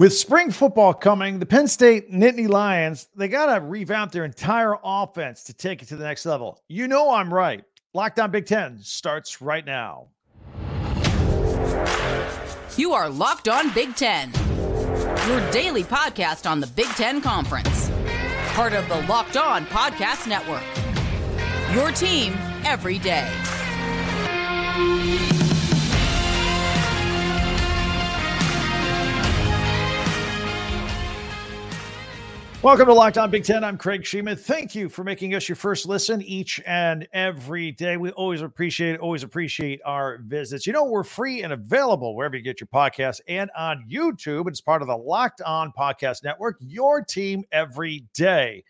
With spring football coming, the Penn State Nittany Lions, they got to revamp their entire offense to take it to the next level. You know I'm right. Locked on Big Ten starts right now. You are Locked on Big Ten, your daily podcast on the Big Ten Conference. Part of the Locked on Podcast Network. Your team every day. Welcome to Locked On Big Ten. I'm Craig Shemon. Thank you for making us your first listen each and every day. We always appreciate it, always appreciate our visits. You know, we're free and available wherever you get your podcast and on YouTube. It's part of the Locked On Podcast Network, your team every day.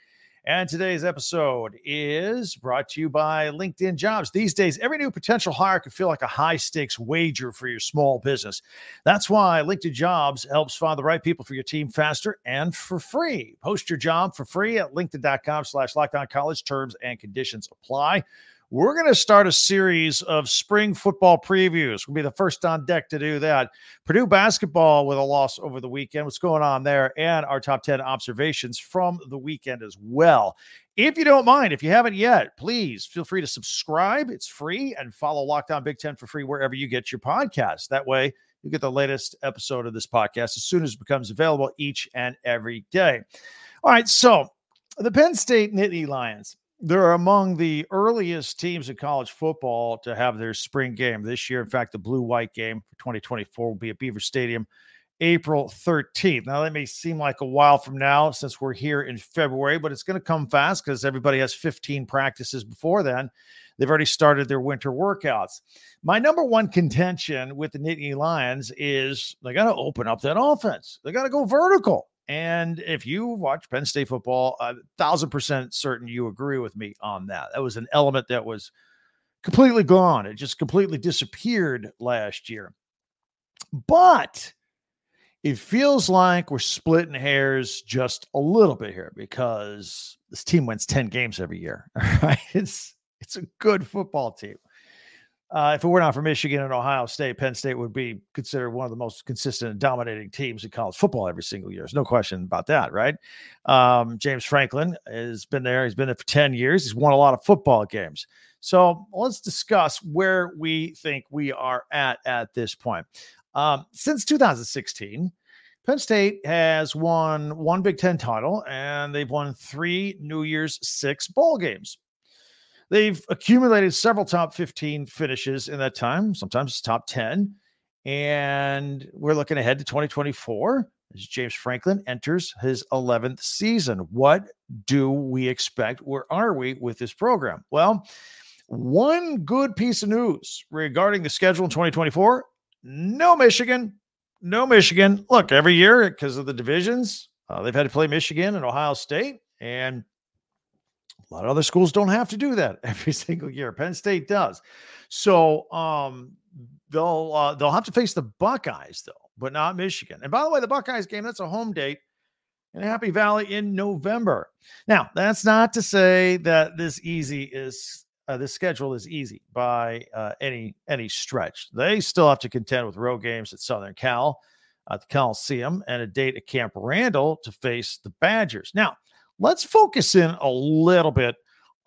And today's episode is brought to you by LinkedIn Jobs. These days, every new potential hire can feel like a high stakes wager for your small business. That's why LinkedIn Jobs helps find the right people for your team faster and for free. Post your job for free at linkedin.com slash locked on college. Terms and conditions apply we're going to start a series of spring football previews. We'll be the first on deck to do that. Purdue basketball with a loss over the weekend. What's going on there? And our top 10 observations from the weekend as well. If you don't mind, if you haven't yet, please feel free to subscribe. It's free and follow Locked On Big Ten for free wherever you get your podcast. That way, you get the latest episode of this podcast as soon as it becomes available each and every day. All right. So, the Penn State Nittany Lions they're among the earliest teams in college football to have their spring game this year. In fact, the blue white game for 2024 will be at Beaver Stadium April 13th. Now, that may seem like a while from now since we're here in February, but it's going to come fast because everybody has 15 practices before then. They've already started their winter workouts. My number one contention with the Nittany Lions is they got to open up that offense. They got to go vertical. And if you watch Penn State football, a thousand percent certain you agree with me on that. That was an element that was completely gone. It just completely disappeared last year. But it feels like we're splitting hairs just a little bit here because this team wins 10 games every year. Right? It's it's a good football team. Uh, if it were not for Michigan and Ohio State, Penn State would be considered one of the most consistent and dominating teams in college football every single year. There's no question about that, right? Um, James Franklin has been there. He's been there for 10 years. He's won a lot of football games. So let's discuss where we think we are at at this point. Um, since 2016, Penn State has won one Big Ten title and they've won three New Year's Six bowl games. They've accumulated several top 15 finishes in that time, sometimes top 10. And we're looking ahead to 2024 as James Franklin enters his 11th season. What do we expect? Where are we with this program? Well, one good piece of news regarding the schedule in 2024 no Michigan. No Michigan. Look, every year, because of the divisions, uh, they've had to play Michigan and Ohio State. And a lot of other schools don't have to do that every single year. Penn State does. So um, they'll uh, they'll have to face the Buckeyes though, but not Michigan. And by the way, the Buckeyes game that's a home date in Happy Valley in November. Now, that's not to say that this easy is uh, this schedule is easy by uh, any any stretch. They still have to contend with road games at Southern Cal, at the Coliseum, and a date at Camp Randall to face the Badgers. Now, let's focus in a little bit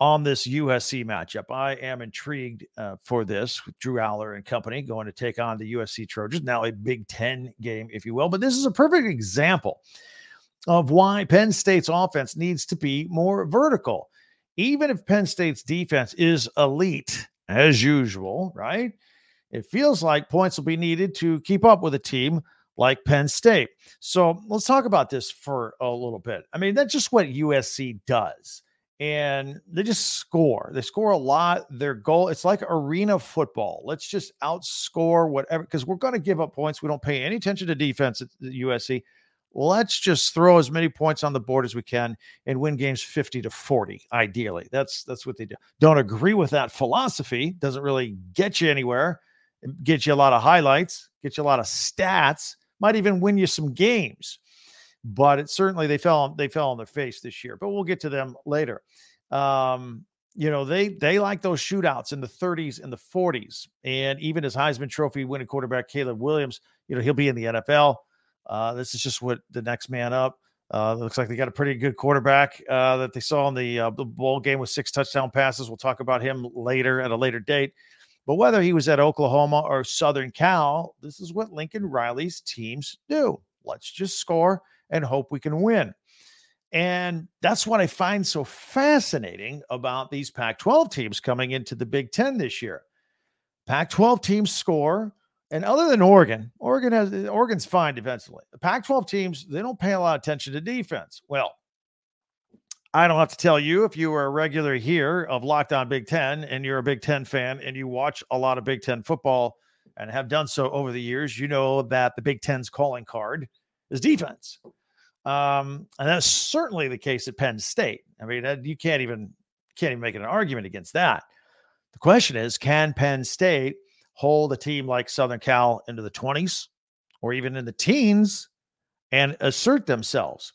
on this USC matchup. I am intrigued uh, for this with Drew Allar and company going to take on the USC Trojans. Now, a Big Ten game, if you will, but this is a perfect example of why Penn State's offense needs to be more vertical. Even if Penn State's defense is elite, as usual, right? It feels like points will be needed to keep up with a team like Penn State. So let's talk about this for a little bit. I mean, that's just what USC does. And they just score. They score a lot. Their goal, it's like arena football. Let's just outscore whatever, because we're going to give up points. We don't pay any attention to defense at USC. Let's just throw as many points on the board as we can and win games 50 to 40, ideally. That's that's what they do. Don't agree with that philosophy. Doesn't really get you anywhere. It gets you a lot of highlights, get you a lot of stats might even win you some games. But it certainly they fell they fell on their face this year. But we'll get to them later. Um, you know they they like those shootouts in the 30s and the 40s, and even as Heisman Trophy winning quarterback Caleb Williams, you know he'll be in the NFL. Uh, this is just what the next man up. Uh, looks like they got a pretty good quarterback uh, that they saw in the, uh, the bowl game with six touchdown passes. We'll talk about him later at a later date. But whether he was at Oklahoma or Southern Cal, this is what Lincoln Riley's teams do. Let's just score and hope we can win. And that's what I find so fascinating about these Pac 12 teams coming into the Big Ten this year. Pac 12 teams score. And other than Oregon, Oregon has Oregon's fine defensively. The Pac 12 teams, they don't pay a lot of attention to defense. Well, I don't have to tell you if you are a regular here of Locked On Big Ten and you're a Big Ten fan and you watch a lot of Big Ten football and have done so over the years, you know that the Big Ten's calling card is defense. Um, and that's certainly the case at Penn State. I mean, you can't even can't even make an argument against that. The question is, can Penn State hold a team like Southern Cal into the 20s or even in the teens and assert themselves?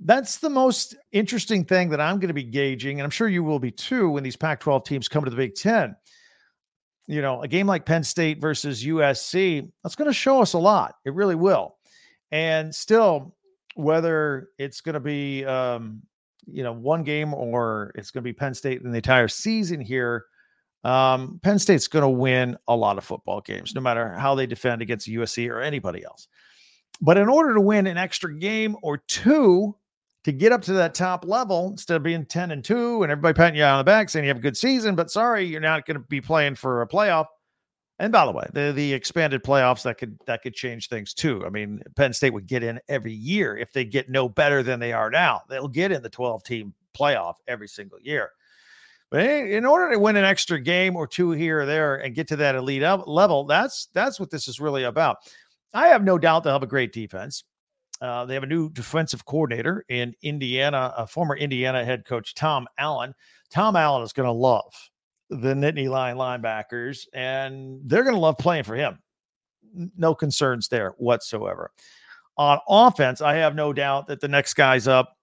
That's the most interesting thing that I'm going to be gauging, and I'm sure you will be too when these Pac 12 teams come to the Big Ten. You know, a game like Penn State versus USC, that's going to show us a lot. It really will. And still, whether it's going to be um, you know one game or it's going to be Penn State in the entire season here, um, Penn State's going to win a lot of football games, no matter how they defend against USC or anybody else. But in order to win an extra game or two to get up to that top level, instead of being 10 and 2 and everybody patting you on the back saying you have a good season, but sorry, you're not going to be playing for a playoff, and by the way, the the expanded playoffs that could that could change things too. I mean, Penn State would get in every year if they get no better than they are now. They'll get in the 12 team playoff every single year. But in order to win an extra game or two here or there and get to that elite level, that's that's what this is really about. I have no doubt they'll have a great defense. Uh, they have a new defensive coordinator in Indiana, a former Indiana head coach Tom Allen. Tom Allen is going to love the Nittany Lion linebackers, and they're going to love playing for him. No concerns there whatsoever. On offense, I have no doubt that the next guy's up.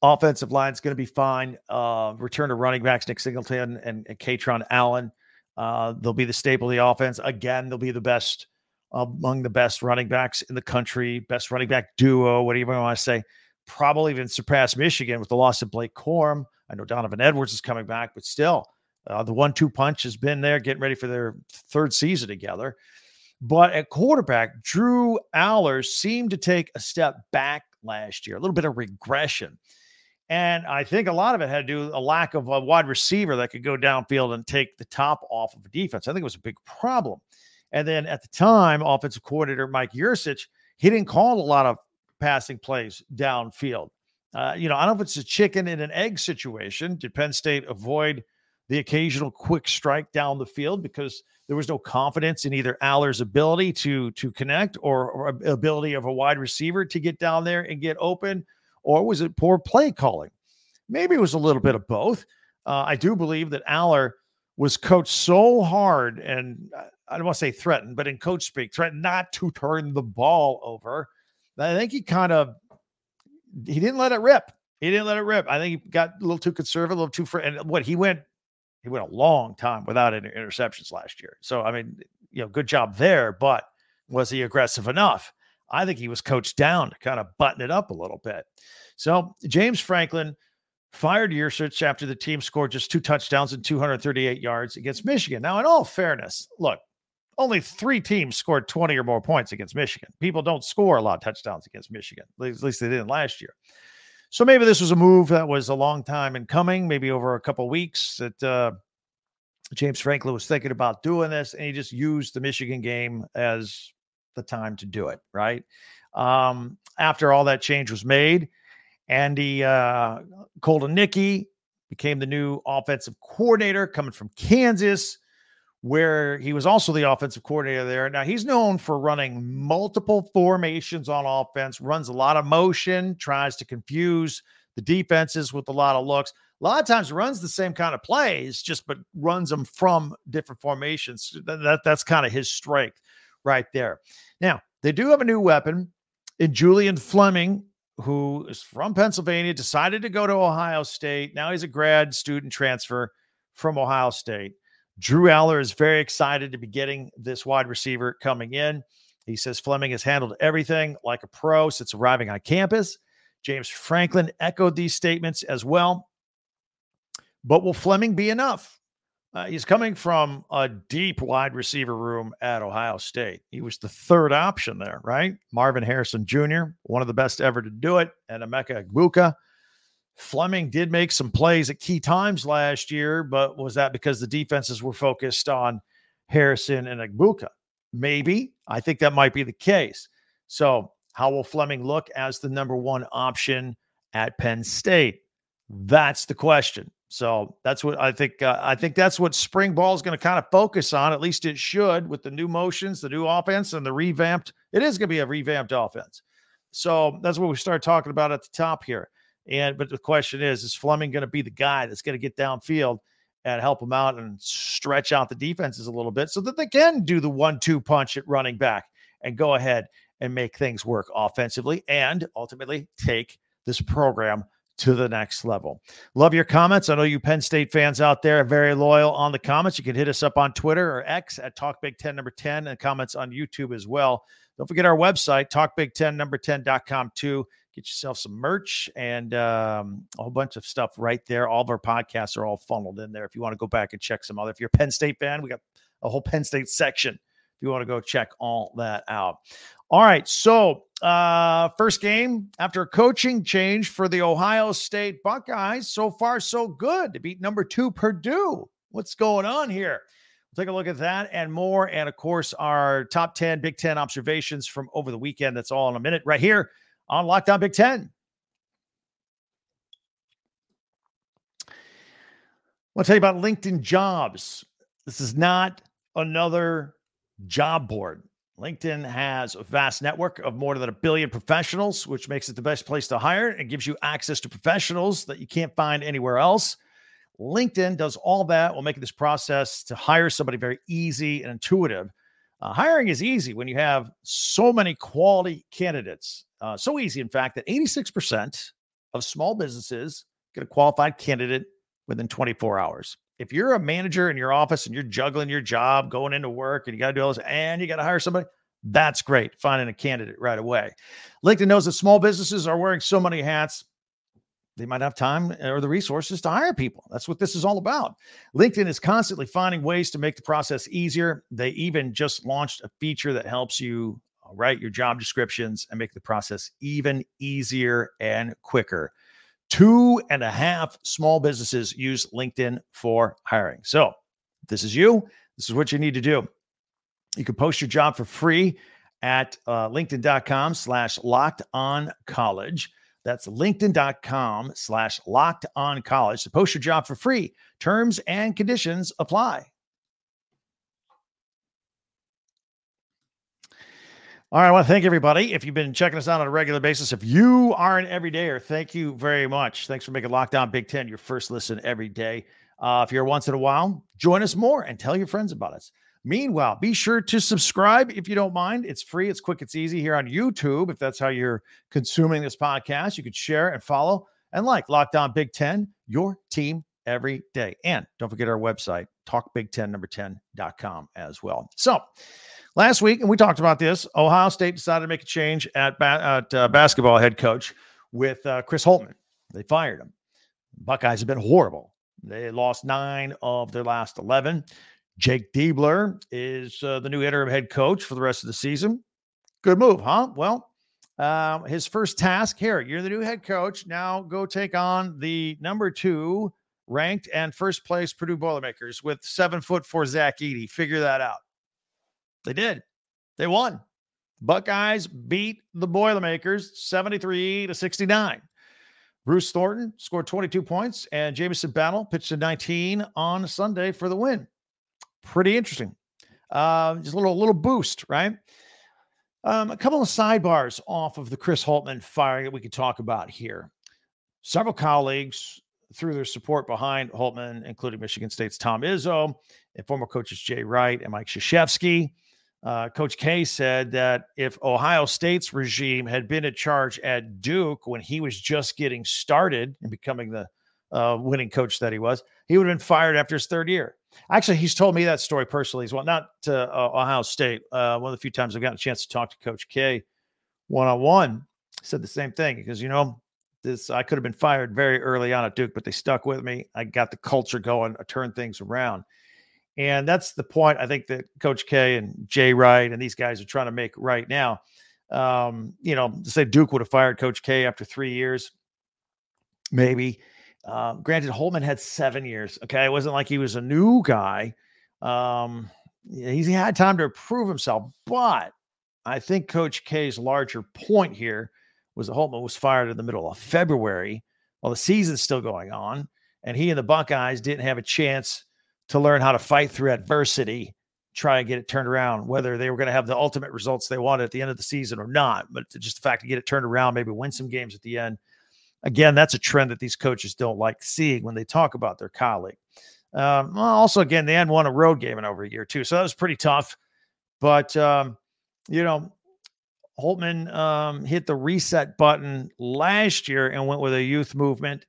Offensive line is going to be fine. Uh, return to running backs Nick Singleton and, and Kaytron Allen. Uh, they'll be the staple of the offense. Again, they'll be the best among the best running backs in the country, best running back duo, whatever you want to say. Probably even surpass Michigan with the loss of Blake Corum. I know Donovan Edwards is coming back, but still, uh, the one two punch has been there, getting ready for their third season together. But at quarterback, Drew Allar seemed to take a step back last year, a little bit of regression. And I think a lot of it had to do a lack of a wide receiver that could go downfield and take the top off of a defense. I think it was a big problem. And then at the time, offensive coordinator Mike Yurcich, he didn't call a lot of passing plays downfield. Uh, you know, I don't know if it's a chicken and an egg situation. Did Penn State avoid the occasional quick strike down the field because there was no confidence in either Allar's ability to to connect or, or ability of a wide receiver to get down there and get open, or was it poor play calling? Maybe it was a little bit of both. Uh, I do believe that Aller was coached so hard, and I don't want to say threatened, but in coach speak, threatened not to turn the ball over. I think he kind of he didn't let it rip. He didn't let it rip. I think he got a little too conservative, a little too fr- and what he went he went a long time without any interceptions last year. So I mean, you know, good job there, but was he aggressive enough? I think he was coached down to kind of button it up a little bit. So James Franklin fired Yurcich after the team scored just two touchdowns and 238 yards against Michigan. Now, in all fairness, look, only three teams scored 20 or more points against Michigan. People don't score a lot of touchdowns against Michigan. At least they didn't last year. So maybe this was a move that was a long time in coming, maybe over a couple weeks that uh, James Franklin was thinking about doing this, and he just used the Michigan game as the time to do it, right? Um, after all that change was made, Andy uh, Kotelnicki became the new offensive coordinator coming from Kansas where he was also the offensive coordinator there. Now he's known for running multiple formations on offense, runs a lot of motion, tries to confuse the defenses with a lot of looks. A lot of times runs the same kind of plays, just but runs them from different formations. That, that that's kind of his strength right there. Now they do have a new weapon in Julian Fleming, who is from Pennsylvania, decided to go to Ohio State. Now he's a grad student transfer from Ohio State. Drew Allar is very excited to be getting this wide receiver coming in. He says Fleming has handled everything like a pro since arriving on campus. James Franklin echoed these statements as well. But will Fleming be enough? Uh, he's coming from a deep wide receiver room at Ohio State. He was the third option there, right? Marvin Harrison Jr., one of the best ever to do it, and Emeka Egbuka. Fleming did make some plays at key times last year, but was that because the defenses were focused on Harrison and Egbuka? Maybe. I think that might be the case. So, how will Fleming look as the number one option at Penn State? That's the question. So that's what I think. Uh, I think that's what spring ball is going to kind of focus on. At least it should with the new motions, the new offense, and the revamped. It is going to be a revamped offense. So that's what we start talking about at the top here. And but the question is, is Fleming going to be the guy that's going to get downfield and help them out and stretch out the defenses a little bit so that they can do the one-two punch at running back and go ahead and make things work offensively and ultimately take this program to the next level. Love your comments. I know you Penn State fans out there are very loyal on the comments. You can hit us up on Twitter or X at Talk Big 10 number 10 and comments on YouTube as well. Don't forget our website, talkbig10 number 10.com too. Get yourself some merch and um, a whole bunch of stuff right there. All of our podcasts are all funneled in there. If you want to go back and check some other, if you're a Penn State fan, we got a whole Penn State section. If you want to go check all that out. All right. So, uh, first game after a coaching change for the Ohio State Buckeyes. So far, so good to beat number two Purdue. What's going on here? We'll take a look at that and more. And of course, our top 10 Big Ten observations from over the weekend. That's all in a minute right here on Locked On Big Ten. I want to tell you about LinkedIn Jobs. This is not another job board. LinkedIn has a vast network of more than a billion professionals, which makes it the best place to hire and gives you access to professionals that you can't find anywhere else. LinkedIn does all that while making this process to hire somebody very easy and intuitive. Uh, hiring is easy when you have so many quality candidates. Uh, so easy, in fact, that 86% of small businesses get a qualified candidate within 24 hours. If you're a manager in your office and you're juggling your job, going into work, and you got to do all this, and you got to hire somebody, that's great. Finding a candidate right away. LinkedIn knows that small businesses are wearing so many hats they might have time or the resources to hire people. That's what this is all about. LinkedIn is constantly finding ways to make the process easier. They even just launched a feature that helps you write your job descriptions and make the process even easier and quicker. Two and a half small businesses use LinkedIn for hiring. So, this is you, this is what you need to do. You can post your job for free at uh, linkedin.com slash locked on college. That's linkedin.com slash locked on college to post your job for free. Terms and conditions apply. All right, I want to thank everybody. If you've been checking us out on a regular basis, if you are an everydayer, thank you very much. Thanks for making Locked On Big Ten your first listen every day. Uh, if you're once in a while, join us more and tell your friends about us. Meanwhile, be sure to subscribe if you don't mind. It's free, it's quick, it's easy here on YouTube. If that's how you're consuming this podcast, you could share and follow and like Locked On Big Ten, your team every day. And don't forget our website, talkbig10 number 10.com as well. So last week, and we talked about this, Ohio State decided to make a change at, ba- at uh, basketball head coach with uh, Chris Holtman. They fired him. Buckeyes have been horrible. They lost nine of their last 11. Jake Diebler is uh, the new interim head coach for the rest of the season. Good move, huh? Well, uh, his first task here you're the new head coach. Now go take on the number two ranked and first place Purdue Boilermakers with seven foot four Zach Edey. Figure that out. They did. They won. Buckeyes beat the Boilermakers 73 to 69. Bruce Thornton scored 22 points, and Jamison Battle pitched a 19 on Sunday for the win pretty interesting. Uh, just a little little boost, right? Um, a couple of sidebars off of the Chris Holtman firing that we could talk about here. Several colleagues threw their support behind Holtman, including Michigan State's Tom Izzo and former coaches Jay Wright and Mike Krzyzewski. Uh, Coach K said that if Ohio State's regime had been in charge at Duke when he was just getting started and becoming the uh, winning coach that he was, he would have been fired after his third year. Actually, he's told me that story personally as well, not to uh, Ohio State. Uh, one of the few times I've gotten a chance to talk to Coach K one on one, said the same thing because, you know, this I could have been fired very early on at Duke, but they stuck with me. I got the culture going, I turned things around. And that's the point I think that Coach K and Jay Wright and these guys are trying to make right now. Um, you know, say Duke would have fired Coach K after three years, maybe. Um, granted, Holtman had seven years. Okay, it wasn't like he was a new guy. Um, had time to prove himself, but I think Coach K's larger point here was that Holtman was fired in the middle of February while the season's still going on, and he and the Buckeyes didn't have a chance to learn how to fight through adversity, try and get it turned around, whether they were going to have the ultimate results they wanted at the end of the season or not. But just the fact to get it turned around, maybe win some games at the end. Again, that's a trend that these coaches don't like seeing when they talk about their colleague. Um, also, again, they hadn't won a road game in over a year, too. So that was pretty tough. But, um, you know, Holtman um, hit the reset button last year and went with a youth movement.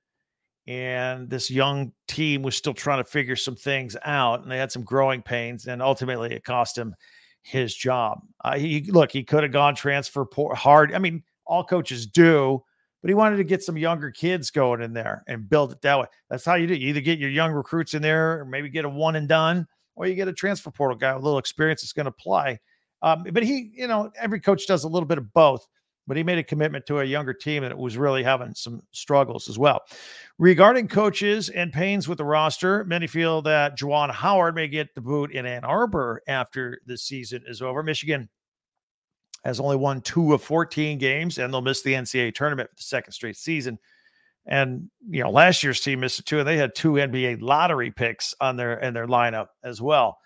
And this young team was still trying to figure some things out, and they had some growing pains. And ultimately, it cost him his job. Uh, he look, he could have gone transfer hard. I mean, all coaches do, but he wanted to get some younger kids going in there and build it that way. That's how you do. You either get your young recruits in there, or maybe get a one and done, or you get a transfer portal guy with a little experience that's going to play. Um, but he, you know, every coach does a little bit of both. But he made a commitment to a younger team that was really having some struggles as well. Regarding coaches and pains with the roster, many feel that Juwan Howard may get the boot in Ann Arbor after the season is over. Michigan has only won two of 14 games, and they'll miss the NCAA tournament for the second straight season. And you know, last year's team missed two, and they had two NBA lottery picks on their in their lineup as well.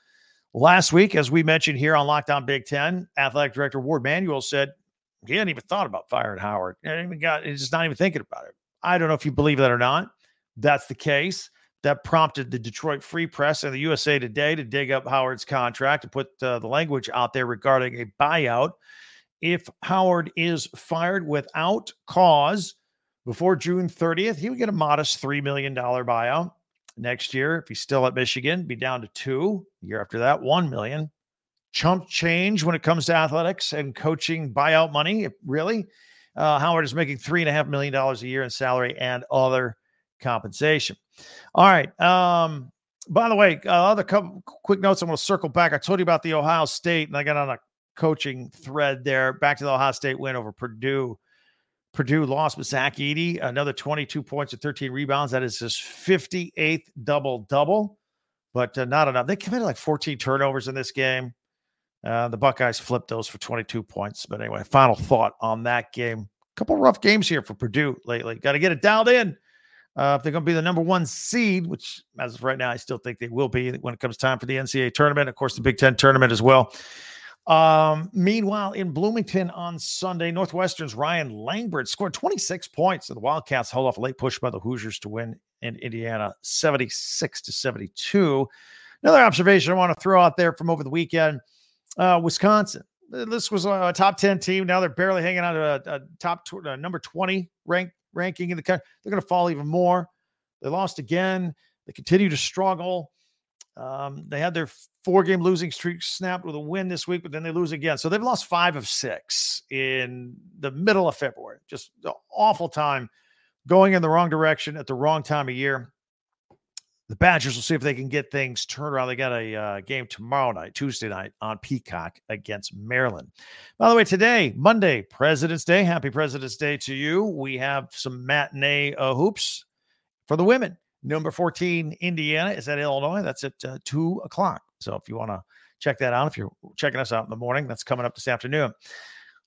Last week, as we mentioned here on Locked On Big Ten, athletic director Warde Manuel said he hadn't even thought about firing Howard. He even got he's just not even thinking about it. I don't know if you believe that or not. That's the case. That prompted the Detroit Free Press and the USA Today to dig up Howard's contract and put uh, the language out there regarding a buyout. If Howard is fired without cause before June 30th, he would get a modest $3 million buyout. Next year, if he's still at Michigan, be down to two. Year after that, one million. Chump change when it comes to athletics and coaching buyout money. Really, uh, Howard is making three and a half million dollars a year in salary and other compensation. All right. Um, by the way, uh, other couple quick notes. I'm going to circle back. I told you about the Ohio State, and I got on a coaching thread there. Back to the Ohio State win over Purdue. Purdue lost with Zach Edey, another 22 points and 13 rebounds. That is his 58th double double, but uh, not enough. They committed like 14 turnovers in this game. Uh, the Buckeyes flipped those for 22 points. But anyway, final thought on that game. A couple rough games here for Purdue lately. Got to get it dialed in. Uh, if they're going to be the number one seed, which as of right now, I still think they will be when it comes time for the NCAA tournament, of course, the Big Ten tournament as well. Um, meanwhile, in Bloomington on Sunday, Northwestern's Ryan Langborg scored 26 points, and the Wildcats hold off a late push by the Hoosiers to win in Indiana 76 to 72. Another observation I want to throw out there from over the weekend uh, Wisconsin. This was a top 10 team. Now they're barely hanging on to a, a top tw- a number 20 rank, ranking in the country. They're going to fall even more. They lost again. They continue to struggle. Um, they had their four game losing streak snapped with a win this week, but then they lose again. So they've lost five of six in the middle of February. Just awful time going in the wrong direction at the wrong time of year. The Badgers will see if they can get things turned around. They got a uh, game tomorrow night, Tuesday night on Peacock against Maryland. By the way, today, Monday, President's Day. Happy President's Day to you. We have some matinee uh, hoops for the women. Number 14, Indiana is at Illinois. That's at uh, 2 o'clock. So if you want to check that out, if you're checking us out in the morning, that's coming up this afternoon.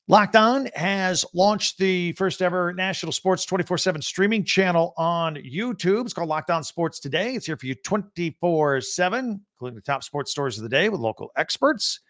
Locked On has launched the first ever national sports 24 7 streaming channel on YouTube. It's called Locked On Sports Today. It's here for you 24 7, including the top sports stories of the day with local experts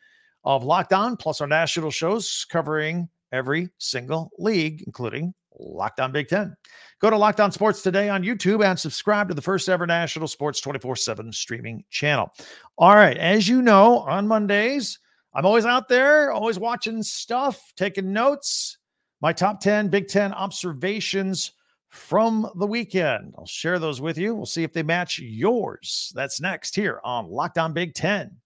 of Locked On, plus our national shows covering every single league, including Locked On Big Ten. Go to Locked On Sports today on YouTube and subscribe to the first ever national sports 24 7 streaming channel. All right. As you know, on Mondays, I'm always out there, always watching stuff, taking notes. My top 10 Big Ten observations from the weekend. I'll share those with you. We'll see if they match yours. That's next here on Locked On Big Ten.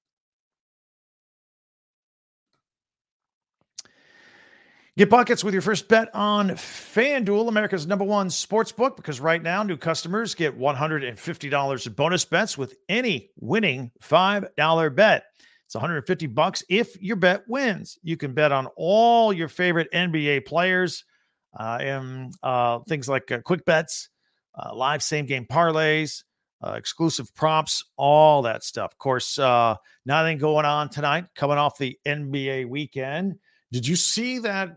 Get buckets with your first bet on FanDuel, America's number one sports book, because right now new customers get $150 in bonus bets with any winning $5 bet. It's 150 bucks if your bet wins. You can bet on all your favorite NBA players uh, and uh, things like uh, quick bets, uh, live same game parlays, uh, exclusive props, all that stuff. Of course, uh, nothing going on tonight, coming off the NBA weekend. Did you see that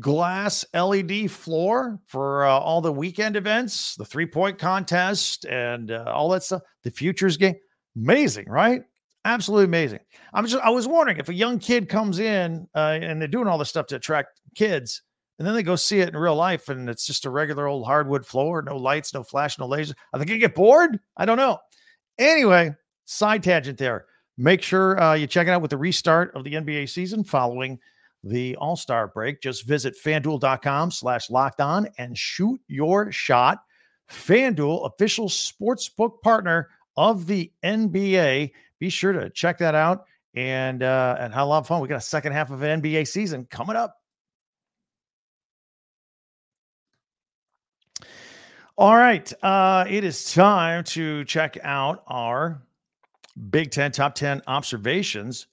glass LED floor for all the weekend events, the three point contest, and all that stuff? The futures game, amazing, right? Absolutely amazing. I'm just I was wondering if a young kid comes in uh, and they're doing all this stuff to attract kids, and then they go see it in real life, and it's just a regular old hardwood floor, no lights, no flash, no lasers. Are they gonna get bored? I don't know. Anyway, side tangent there. Make sure uh, you check it out with the restart of the NBA season following the All Star break. Just visit fanduel.com slash locked on and shoot your shot. FanDuel, official sportsbook partner of the NBA. Be sure to check that out and uh, and have a lot of fun. We got a second half of an NBA season coming up. All right, uh, it is time to check out our Big Ten top ten observations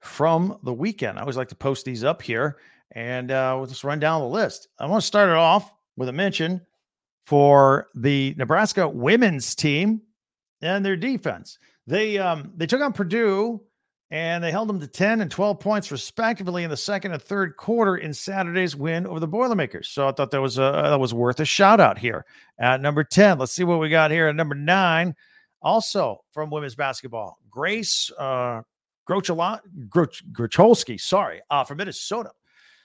from the weekend. I always like to post these up here and uh, we'll just run down the list. I want to start it off with a mention for the Nebraska women's team and their defense. They um, they took on Purdue and they held them to 10 and 12 points respectively in the second and third quarter in Saturday's win over the Boilermakers. So I thought that was a, that was worth a shout out here at number 10. Let's see what we got here at number 9. Also from women's basketball, Grace uh, Grocholski, sorry, uh, from Minnesota,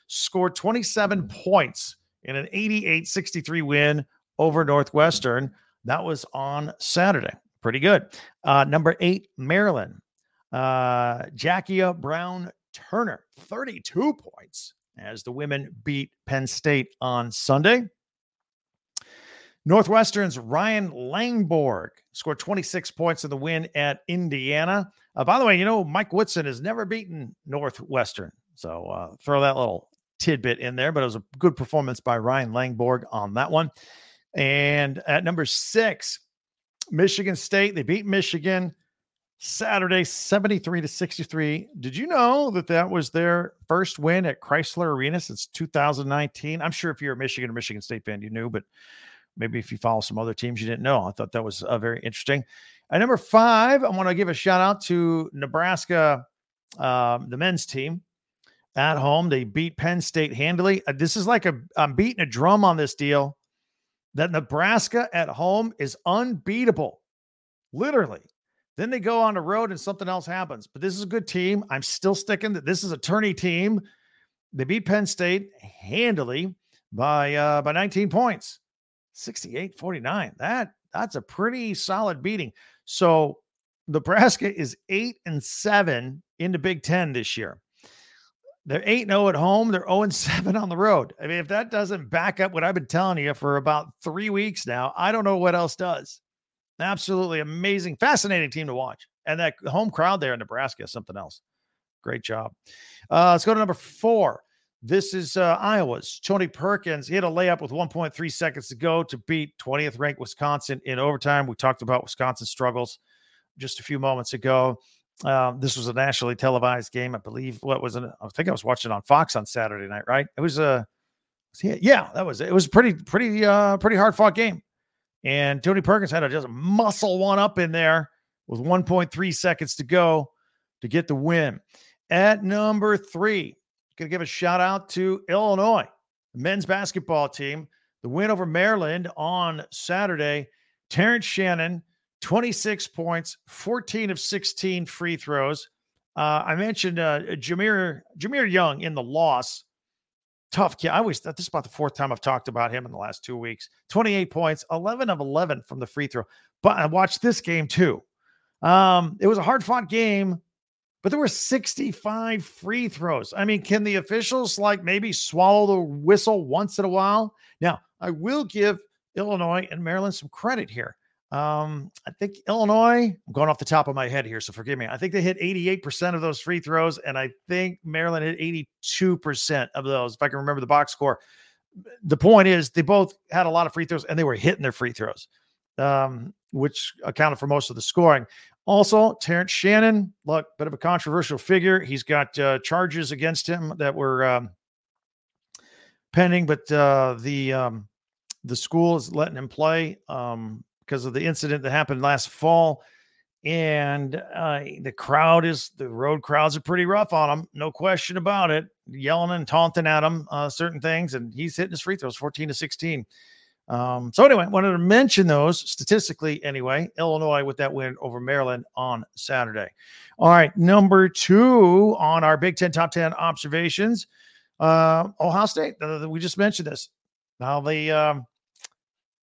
scored 27 points in an 88 63 win over Northwestern. That was on Saturday. Pretty good. Uh, number eight, Maryland. Uh, Jakia Brown Turner, 32 points as the women beat Penn State on Sunday. Northwestern's Ryan Langborg scored 26 points in the win at Indiana. Uh, by the way, you know, Mike Woodson has never beaten Northwestern. So uh, throw that little tidbit in there, but it was a good performance by Ryan Langborg on that one. And at number six, Michigan State, they beat Michigan Saturday 73 to 63. Did you know that that was their first win at Crisler Arena since 2019? I'm sure if you're a Michigan or Michigan State fan, you knew, but maybe if you follow some other teams, you didn't know. I thought that was uh, very interesting. At number five, I want to give a shout out to Nebraska, um, the men's team at home. They beat Penn State handily. Uh, this is like a I'm beating a drum on this deal that Nebraska at home is unbeatable, literally. Then they go on the road and something else happens. But this is a good team. I'm still sticking that this is a tourney team. They beat Penn State handily by uh, by 19 points. 68 49. That that's a pretty solid beating. So Nebraska is eight and seven in the Big Ten this year. They're 8 0 at home. They're 0 7 on the road. I mean, if that doesn't back up what I've been telling you for about three weeks now, I don't know what else does. Absolutely amazing, fascinating team to watch. And that home crowd there in Nebraska is something else. Great job. Uh, let's go to number four. This is uh, Iowa's Tony Perkins. He had a layup with 1.3 seconds to go to beat 20th ranked Wisconsin in overtime. We talked about Wisconsin struggles just a few moments ago. Um, this was a nationally televised game, I believe. What was it? I think I was watching on Fox on Saturday night, right? It was a, yeah, that was it. Was pretty, pretty, uh, pretty hard fought game. And Tony Perkins had to just muscle one up in there with 1.3 seconds to go to get the win. At number three, Going to give a shout out to Illinois, the men's basketball team. The win over Maryland on Saturday. Terrence Shannon, 26 points, 14 of 16 free throws. Uh, I mentioned uh, Jahmir Jahmir Young in the loss. Tough kid. I always thought this is about the fourth time I've talked about him in the last two weeks. 28 points, 11 of 11 from the free throw. But I watched this game too. Um, it was a hard fought game but there were 65 free throws. I mean, can the officials like maybe swallow the whistle once in a while? Now, I will give Illinois and Maryland some credit here. Um, I think Illinois, I'm going off the top of my head here, so forgive me. I think they hit 88% of those free throws, and I think Maryland hit 82% of those, if I can remember the box score. The point is, they both had a lot of free throws and they were hitting their free throws, um, which accounted for most of the scoring. Also, Terrence Shannon, look, bit of a controversial figure. He's got uh, charges against him that were um, pending, but uh, the um, the school is letting him play. Um, because of the incident that happened last fall. And uh, the crowd is the road crowds are pretty rough on him, no question about it. Yelling and taunting at him uh, certain things, and he's hitting his free throws 14 to 16. Um, so anyway, wanted to mention those statistically. Anyway, Illinois with that win over Maryland on Saturday. All right, number two on our Big Ten top ten observations. Uh, Ohio State. We just mentioned this. Now they um,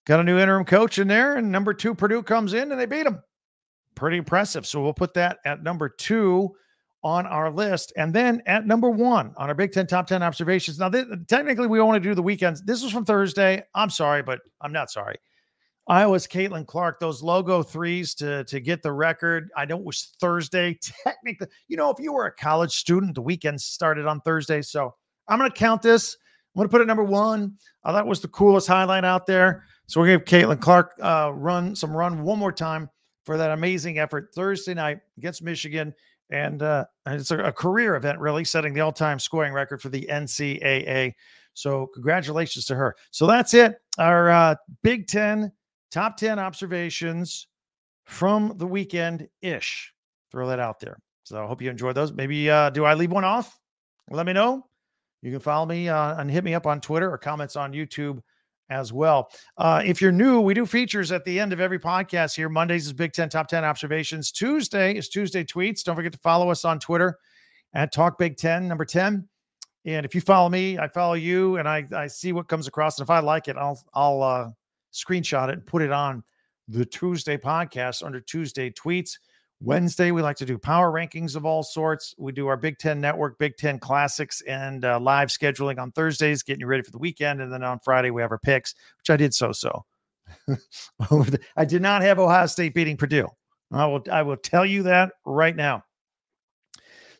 Got a new interim coach in there, and number two, Purdue comes in and they beat them. Pretty impressive. So we'll put that at number two on our list. And then at number one on our Big Ten top 10 observations. Now, th- technically, we only do the weekends. This was from Thursday. I'm sorry, but I'm not sorry. Iowa's Caitlin Clark, those logo threes to, to get the record. I know it was Thursday. Technically, you know, if you were a college student, the weekend started on Thursday. So I'm going to count this. I'm going to put it number one. I thought was the coolest highlight out there. So we're going to give Caitlin Clark uh, run some run one more time for that amazing effort Thursday night against Michigan. And uh, it's a, a, career event, really, setting the all time scoring record for the NCAA. So, congratulations to her. So, that's it. Our uh, Big Ten top 10 observations from the weekend ish. Throw that out there. So, I hope you enjoyed those. Maybe, uh, do I leave one off? Let me know. You can follow me uh, and hit me up on Twitter or comments on YouTube as well. Uh, if you're new, we do features at the end of every podcast here. Mondays is Big Ten Top 10 Observations. Tuesday is Tuesday Tweets. Don't forget to follow us on Twitter at Talk Big Ten, number 10. And if you follow me, I follow you, and I, I see what comes across. And if I like it, I'll I'll uh, screenshot it and put it on the Tuesday podcast under Tuesday Tweets. Wednesday, we like to do power rankings of all sorts. We do our Big Ten Network, Big Ten Classics, and uh, live scheduling on Thursdays, getting you ready for the weekend. And then on Friday, we have our picks, which I did so so. I did not have Ohio State beating Purdue. I will I will tell you that right now.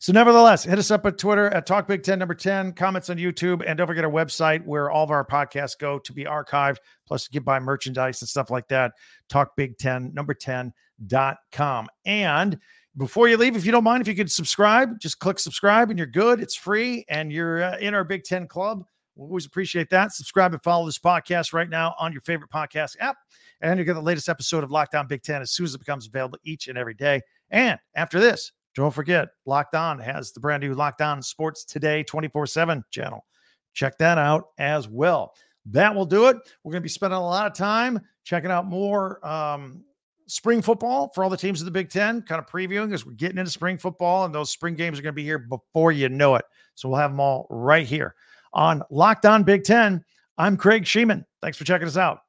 So, nevertheless, hit us up at Twitter at Talk Big Ten number 10, comments on YouTube, and don't forget our website where all of our podcasts go to be archived, plus get buy merchandise and stuff like that. Talk Big Ten number 10.com. And before you leave, if you don't mind, if you could subscribe, just click subscribe and you're good. It's free and you're uh, in our Big Ten club. We always appreciate that. Subscribe and follow this podcast right now on your favorite podcast app. And you get the latest episode of Locked On Big Ten as soon as it becomes available each and every day. And after this, don't forget, Locked On has the brand new Locked On Sports Today 24 7 channel. Check that out as well. That will do it. We're going to be spending a lot of time checking out more um, spring football for all the teams of the Big Ten, kind of previewing as we're getting into spring football, and those spring games are going to be here before you know it. So we'll have them all right here on Locked On Big Ten. I'm Craig Shemon. Thanks for checking us out.